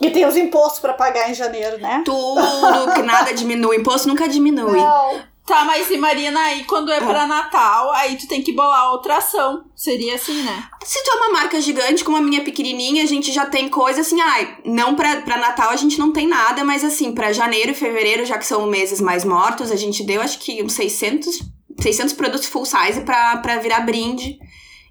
E tem os impostos pra pagar em janeiro, né?
Tudo, que nada diminui. Imposto nunca diminui.
Não.
Tá, mas e Marina, aí quando é pra Natal, aí tu tem que bolar outra ação. Seria assim, né?
Se tu é uma marca gigante como a minha pequenininha, a gente já tem coisa assim, ai, não pra, pra Natal a gente não tem nada, mas assim, pra janeiro e fevereiro, já que são meses mais mortos, a gente deu acho que uns 600, 600 produtos full size pra, pra virar brinde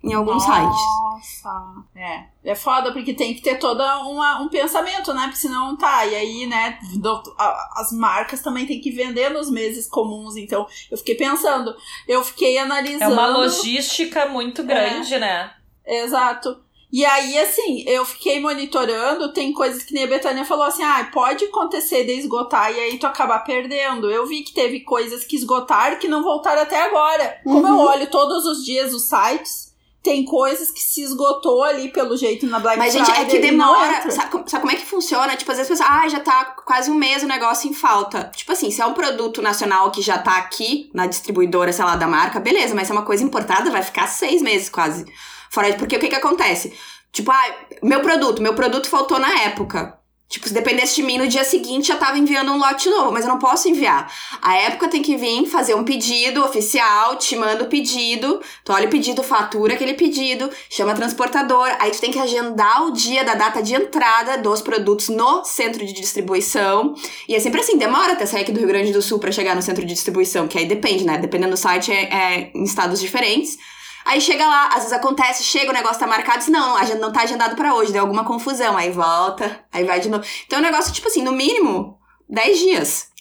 em alguns sites.
Nossa. É. É foda porque tem que ter todo uma, um pensamento, né? Porque senão tá. E aí, né? do- a- as marcas também tem que vender nos meses comuns. Então, eu fiquei pensando. Eu fiquei
É
analisando.
uma logística muito grande, né?
Exato. E aí, assim, eu fiquei monitorando, tem coisas que nem a Betânia falou assim, ah, pode acontecer de esgotar e aí tu acabar perdendo. Eu vi que teve coisas que esgotaram que não voltaram até agora. Como eu
Uhum.
olho todos os dias os sites, tem coisas que se esgotou ali pelo jeito na Black
Mas,
Friday.
gente, é que demora. Sabe, como- sabe como é que funciona? Tipo, às vezes as pessoas, ah, já tá quase um mês o negócio em falta. Tipo assim, se é um produto nacional que já tá aqui na distribuidora, sei lá, da marca, beleza, mas se é uma coisa importada, vai ficar seis meses quase. Fora de. Porque o que que acontece? Tipo, ah, meu produto, meu produto faltou na época. Tipo, se dependesse de mim, no dia seguinte já tava enviando um lote novo, mas eu não posso enviar. A época tem que vir fazer um pedido oficial, te manda o pedido, tu olha o pedido, fatura aquele pedido, chama a transportadora, aí tu tem que agendar o dia da data de entrada dos produtos no centro de distribuição. E é sempre assim, demora até sair aqui do Rio Grande do Sul pra chegar no centro de distribuição, que aí depende, né? Dependendo do site, é, é em estados diferentes. Aí chega lá, às vezes acontece, chega o negócio tá marcado, diz, não, a gente não tá agendado pra hoje, deu alguma confusão, aí volta, aí vai de novo. Então é um negócio, tipo assim, no mínimo, 10 dias.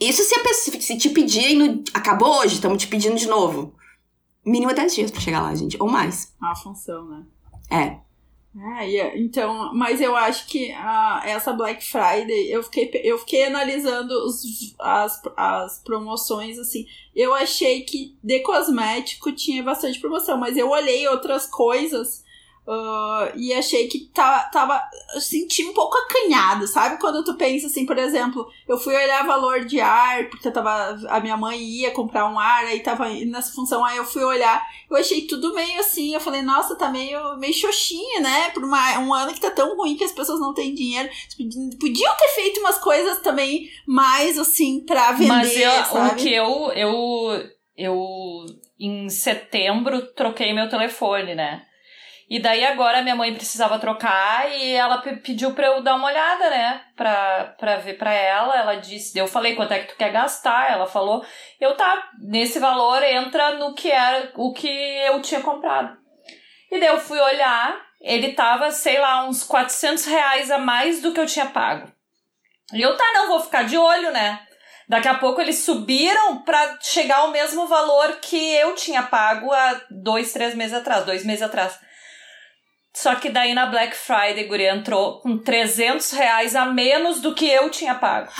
Isso se, a pessoa, se te pedirem, no, acabou hoje, estamos te pedindo de novo. Mínimo 10 dias pra chegar lá, gente, ou mais.
A função, né?
É.
É, e é- então, mas eu acho que ah, essa Black Friday, eu fiquei, eu fiquei analisando os, as, as promoções, assim, eu achei que de cosmético tinha bastante promoção, mas eu olhei outras coisas ah, e achei que tá, tava, eu senti um pouco acanhado, sabe? Quando tu pensa assim, por exemplo, eu fui olhar valor de ar, porque tava, a minha mãe ia comprar um ar, aí tava nessa função, aí eu fui olhar eu achei tudo meio assim, eu falei, nossa, tá meio, meio xoxinha, né? Por uma, um ano que tá tão ruim que as pessoas não têm dinheiro. Podiam- ter feito umas coisas também mais assim pra vender,
Mas eu, o
sabe?
que eu, eu, eu, em setembro, troquei meu telefone, né? E daí agora minha mãe precisava trocar e ela pe- pediu pra eu dar uma olhada, né? Pra, pra ver pra ela. Ela disse, eu falei, quanto é que tu quer gastar? Ela falou, eu tá, nesse valor entra no que era o que eu tinha comprado. E daí eu fui olhar, ele tava, sei lá, uns 400 reais a mais do que eu tinha pago. E eu, tá, não, vou ficar de olho, né? Daqui a pouco eles subiram pra chegar ao mesmo valor que eu tinha pago há dois, três meses atrás, dois meses atrás. Só que daí na Black Friday, Guri entrou com 300 reais a menos do que eu tinha pago.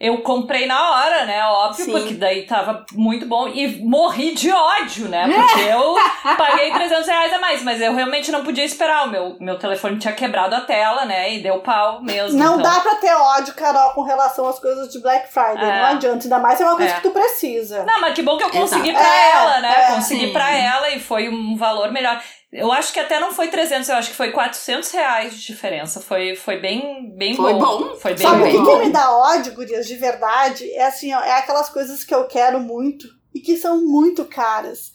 Eu comprei na hora, né? Óbvio,
Sim.
porque daí tava muito bom. E morri de ódio, né? Porque eu paguei 300 reais a mais. Mas eu realmente não podia esperar. O meu, meu telefone tinha quebrado a tela, né? E deu pau mesmo.
Não
então.
dá pra ter ódio, Carol, com relação às coisas de Black Friday.
É.
Não adianta. Ainda mais é uma coisa
É.
que tu precisa.
Não, mas que bom que eu consegui
Exato.
pra
É,
ela, né?
é,
consegui
sim.
pra ela e foi um valor melhor. Eu acho que até não foi 300, eu acho que foi 400 reais de diferença. Foi, foi bem, bem
Foi
bom.
bom.
Foi bem
Sabe o
bem
que,
bom.
que me dá ódio, gurias, de verdade? É assim, ó, é aquelas coisas que eu quero muito e que são muito caras.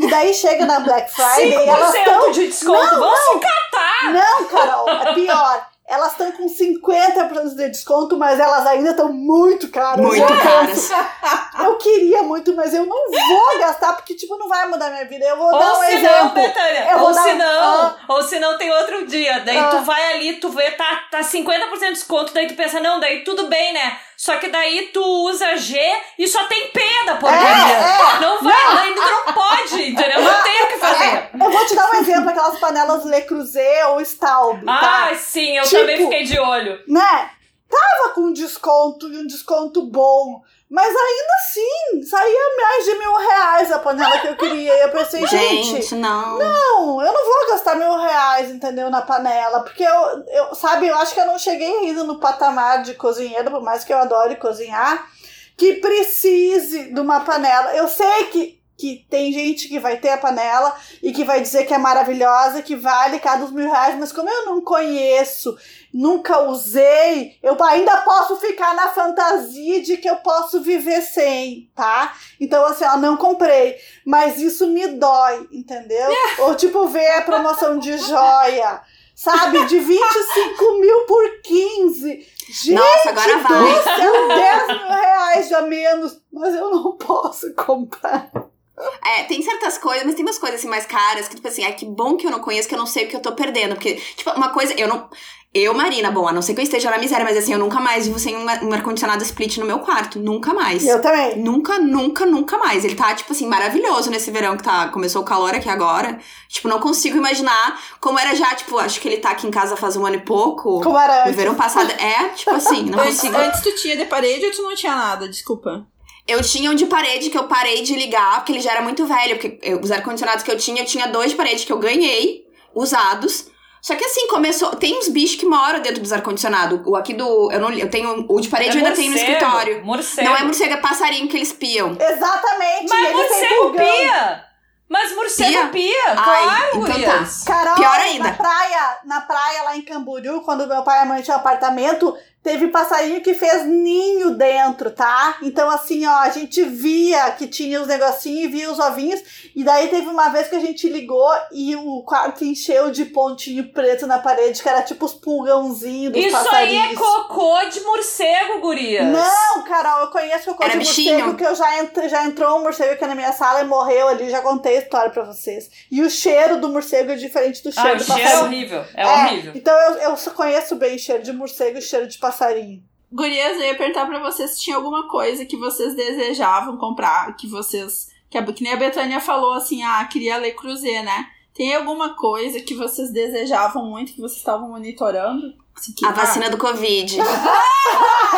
E daí chega na Black Friday e elas
5%
estão.
de desconto. Vamos se catar!
Não, Carol, é pior. Elas estão com 50% de desconto, mas elas ainda estão muito caras.
Muito
eu
caras.
Eu queria muito, mas eu não vou gastar, porque, tipo, não vai mudar minha vida. Eu vou dar
Ou
um
se não,
exemplo.
Betânia,
Eu
ou
dar-
se não,
Ah.
ou se não tem outro dia. Daí
Ah.
tu vai ali, tu vê, tá, tá 50% de desconto, daí tu pensa, não, daí tudo bem, né? Só que daí tu usa G e só tem P da porcaria.
É,
Não vai, daí tu não pode, entendeu? Não tem o que fazer.
Eu vou te dar um exemplo, aquelas panelas Le Creuset ou Staub, tá?
Ah, sim, eu
Tipo-
também fiquei de olho.
Né? Tava com desconto e um desconto bom. Mas ainda assim, saía mais de mil reais a panela que eu queria. E eu pensei, gente,
Gente, não.
não, eu não vou gastar mil reais, entendeu, na panela. Porque eu, eu, sabe, eu acho que eu não cheguei ainda no patamar de cozinheiro, por mais que eu adore cozinhar, que precise de uma panela. Eu sei que, que tem gente que vai ter a panela e que vai dizer que é maravilhosa, que vale cada uns mil reais, mas como eu não conheço, nunca usei, eu ainda posso ficar na fantasia de que eu posso viver sem, tá? Então, assim, ó, não comprei. Mas isso me dói, entendeu? Ou tipo, ver a promoção de joia. Sabe, de 25 mil por 15. Gente,
Nossa, agora vai.
céu, 10 mil reais a menos. Mas eu não posso comprar.
É, tem certas coisas, mas tem umas coisas assim mais caras que, tipo assim, é que bom que eu não conheço, que eu não sei o que eu tô perdendo. Porque, tipo, uma coisa, eu não. Eu, Marina, bom, a não ser que eu esteja na miséria, mas assim, eu nunca mais vivo sem um, um ar-condicionado split no meu quarto. Nunca mais.
Eu também.
Nunca, nunca, nunca mais. Ele tá, tipo assim, maravilhoso nesse verão que tá. Começou o calor aqui agora. Tipo, não consigo imaginar como era já, tipo, acho que ele tá aqui em casa faz um ano e pouco.
Como era
No
antes.
verão passado. É, tipo assim, não
Antes,
consigo.
antes tu tinha de parede ou tu não tinha nada? Desculpa.
Eu tinha um de parede que eu parei de ligar, porque ele já era muito velho. Porque eu- os ar-condicionados que eu tinha, eu tinha dois de parede que eu ganhei, usados. Só que assim, começou. Tem uns bichos que moram dentro dos ar-condicionados. O aqui do. Eu não Eu tenho. O de parede eu ainda tenho no
É
escritório.
Morcego.
Não é morcego, é passarinho que eles piam.
Exatamente.
Mas
tem
morcego pia! Mas morcego
Pia?
pia,
Ai,
claro,
então
gurias.
Carol,
Pior ainda.
na praia, na praia lá em Camboriú, quando meu pai e a mãe tinham apartamento, teve passarinho que fez ninho dentro, tá? Então, assim, ó, a gente via que tinha os negocinhos e via os ovinhos. E daí teve uma vez que a gente ligou e o quarto encheu de pontinho preto na parede, que era tipo os pulgãozinhos dos
Isso aí
passarinhos.
é cocô de morcego, gurias.
Não, Carol, eu conheço o cocô
Era
de
bichinho?
morcego, que eu já, já entrou um morcego aqui na minha sala e morreu ali, já contei a história pra vocês. E o cheiro do morcego é diferente do
Ah,
cheiro
o
do
cheiro é
passarinho.
horrível. É, horrível.
Então eu, eu só conheço bem cheiro de morcego e cheiro de passarinho.
Gurias, eu ia perguntar pra vocês se tinha alguma coisa que vocês desejavam comprar, que vocês. Que, a, que nem a Betânia falou assim, ah, queria ler Cruzeiro, né? Tem alguma coisa que vocês desejavam muito, que vocês estavam monitorando?
A vacina do Covid.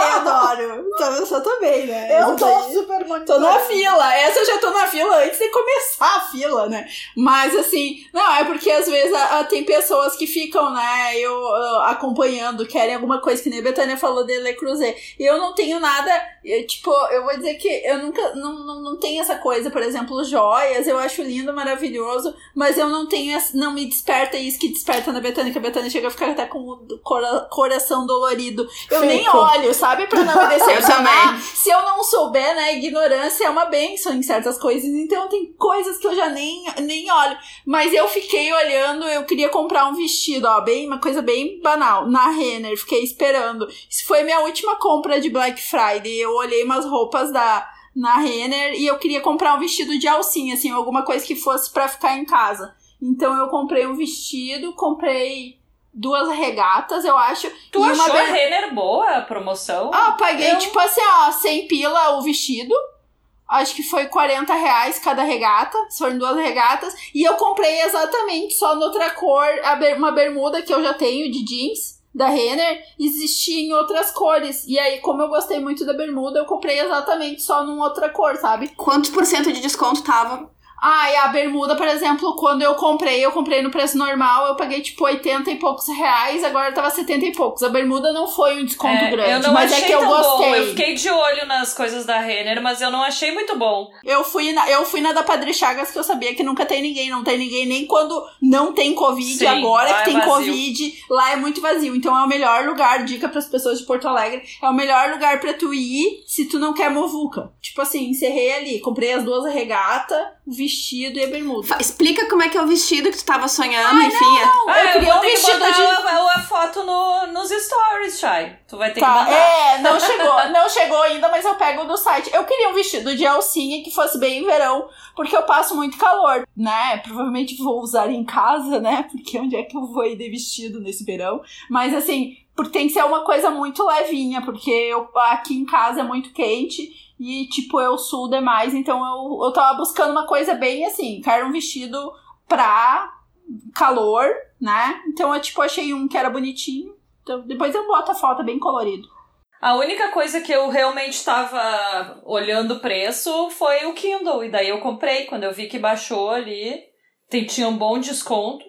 Eu adoro. Então eu só também, né?
Eu tô
daí-
super
Tô
monitorando.
na fila. Essa eu já tô na fila antes de começar a fila, né? Mas assim, não, é porque às vezes ah, ah, tem pessoas que ficam, né, eu ah, acompanhando, querem alguma coisa, que nem a Betânia falou de Le Creuset. E eu não tenho nada, eu, tipo, eu vou dizer que eu nunca, não, não, não tenho essa coisa, por exemplo, joias, eu acho lindo, maravilhoso, mas eu não tenho, não me desperta isso que desperta na Betânia, que a Betânia chega a ficar até com o cora- coração dolorido. Eu nem
Fico.
olho, sabe? Pra não me
Eu
decepcionar.
também.
Se eu não souber, né, ignorância é uma benção em certas coisas. Então tem coisas que eu já nem, nem olho. Mas eu fiquei olhando, eu queria comprar um vestido, ó, bem, uma coisa bem banal, na Renner, fiquei esperando. Isso foi minha última compra de Black Friday. Eu olhei umas roupas da na Renner e eu queria comprar um vestido de alcinha, assim, alguma coisa que fosse pra ficar em casa. Então eu comprei um vestido, comprei duas regatas, eu acho.
Tu
e
achou
uma
a Renner boa a promoção?
ah, paguei
Eu-
tipo assim, ó, 100 pila o vestido. Acho que foi 40 reais cada regata. Foram duas regatas. E eu comprei exatamente só noutra cor uma bermuda que eu já tenho de jeans. da Renner existia em outras cores. E aí, como eu gostei muito da bermuda, eu comprei exatamente só numa outra cor, sabe?
Quantos por cento de desconto tava?
Ah, e a bermuda, por exemplo, quando eu comprei, eu comprei no preço normal, eu paguei tipo 80 e poucos reais, agora tava 70 e poucos. A bermuda não foi um desconto
É,
grande,
eu não
mas
achei
é que eu gostei.
bom. Eu fiquei de olho nas coisas da Renner, mas eu não achei muito bom.
Eu fui, na, eu fui na da Padre Chagas que eu sabia que nunca tem ninguém, não tem ninguém nem quando não tem Covid,
Sim,
agora que
é
tem
vazio.
Covid, lá é muito vazio. Então é o melhor lugar, dica pras pessoas de Porto Alegre, é o melhor lugar pra tu ir se tu não quer movuca. Tipo assim, encerrei ali, comprei as duas regatas, o vestido e a bermuda.
Fa- Explica como é que é o vestido que tu tava sonhando, enfim. é-
Ah,
eu
eu,
queria
vou
um
que
vestido
botar
de
a, a foto no, nos stories, Chay. Tu vai ter que
Tá,
mandar.
é, não chegou, não chegou ainda, mas eu pego do site. Eu queria um vestido de alcinha que fosse bem verão, porque eu passo muito calor, né? Provavelmente vou usar em casa, né? Porque onde é que eu vou ir de vestido nesse verão? Mas assim, por- tem que ser uma coisa muito levinha, porque eu, aqui em casa é muito quente e, tipo, eu suo demais, então eu, eu tava buscando uma coisa bem assim, quero um vestido pra calor, né? Então eu, tipo, achei um que era bonitinho. Então, depois eu boto a foto bem colorido.
A única coisa que eu realmente estava olhando o preço foi o Kindle. E daí eu comprei. Quando eu vi que baixou ali, tem- tinha um bom desconto.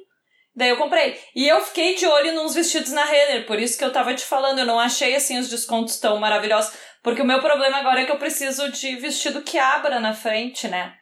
Daí eu comprei. E eu fiquei de olho nos vestidos na Renner. Por isso que eu tava te falando. Eu não achei assim os descontos tão maravilhosos. Porque o meu problema agora é que eu preciso de vestido que abra na frente, né?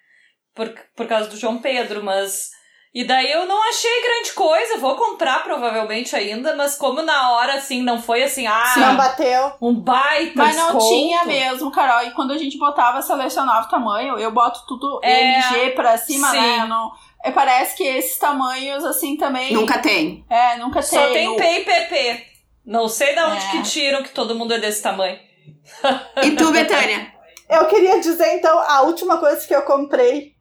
Por, por causa do João Pedro, mas. E daí eu não achei grande coisa. Vou comprar provavelmente ainda, mas como na hora, assim, não foi assim, ah,
Não bateu.
um baita
Mas não
desconto.
tinha mesmo, Carol. E quando a gente botava, selecionava o tamanho, eu boto tudo
É,
MG pra cima,
sim.
né? Eu não... é, parece que esses tamanhos, assim, também.
Nunca tem.
É, nunca
Só tem P e PP. Não sei de onde
É.
que tiram que todo mundo é desse tamanho.
E tu, Betânia?
Eu queria dizer, então, a última coisa que eu comprei,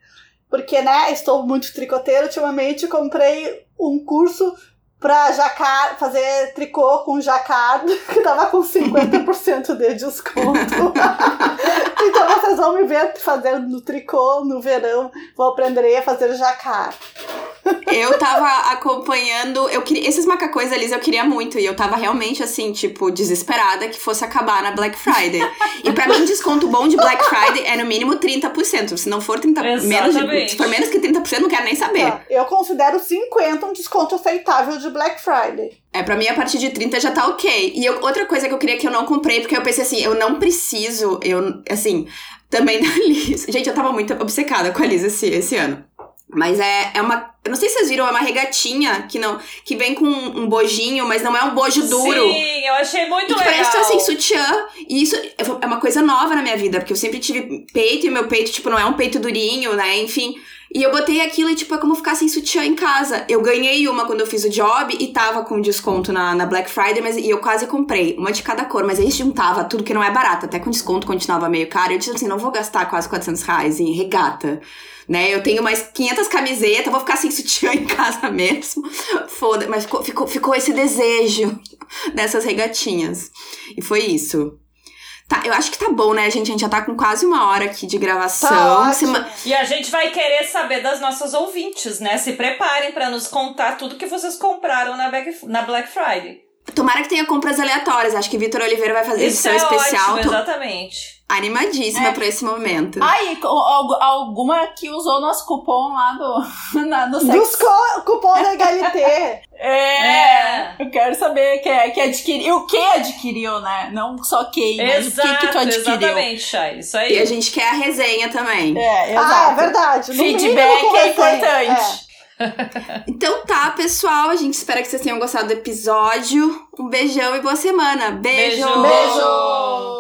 porque, né, estou muito tricoteira ultimamente, comprei um curso pra jacar, fazer tricô com jacquard, que tava com 50% de desconto. então vocês vão me ver fazendo tricô no verão, vou aprender a fazer jacquard.
Eu tava acompanhando. Eu queria, esses macacões ali eu queria muito. E eu tava realmente assim, tipo, desesperada que fosse acabar na Black Friday. e pra mim, desconto bom de Black Friday é no mínimo 30%. Se não for 30%, menos se for menos que 30%, não quero nem saber.
Tá, Eu considero 50 um desconto aceitável de Black Friday.
É, pra mim, a partir de 30 já tá ok. E eu- outra coisa que eu queria que eu não comprei, porque eu pensei assim, eu não preciso, eu, assim, também da Liz. Gente, eu tava muito obcecada com a Liz esse, esse ano. Mas é, é uma. Eu não sei se vocês viram, é uma regatinha que não. que vem com um bojinho, mas não é um bojo duro.
Sim, eu achei muito
E que
legal.
parece tá assim, sutiã. E isso é uma coisa nova na minha vida, porque eu sempre tive peito e meu peito, tipo, não é um peito durinho, né? Enfim. E eu botei aquilo e, tipo, é como ficar sem sutiã em casa. Eu ganhei uma quando eu fiz o job e tava com desconto na, na Black Friday, mas e eu quase comprei. Uma de cada cor, mas aí juntava tudo que não é barato. Até com desconto continuava meio caro. Eu disse assim, não vou gastar quase 400 reais em regata. Né, eu tenho mais 500 camisetas, vou ficar sem sutiã em casa mesmo. Foda, mas ficou, ficou, ficou esse desejo dessas regatinhas. E foi isso. Tá, eu acho que tá bom, né, gente? A gente já tá com quase uma hora aqui de gravação.
Tá.
Sema-
E a gente vai querer saber das nossas ouvintes, né? Se preparem pra nos contar tudo que vocês compraram na Black, na Black Friday.
Tomara que tenha compras aleatórias. Acho que Vitor Oliveira vai fazer
Isso
edição
é
especial.
ótimo,
Tô
exatamente.
Animadíssima
É.
pra esse momento.
Al- alguma que usou nosso cupom lá do, na, no sex.
Dos co cupom da HLT.
É, eu quero saber que, é, que adquiriu. O que adquiriu, né? Não só quem, mas o que, que tu
Exato,
adquiriu.
exatamente, Chay. Isso aí.
E a gente quer a resenha também.
É,
ah,
exato.
é verdade. No
Feedback é importante.
Então tá, pessoal. A gente espera que vocês tenham gostado do episódio. Um beijão e boa semana. Beijo!
Beijo.
Beijo.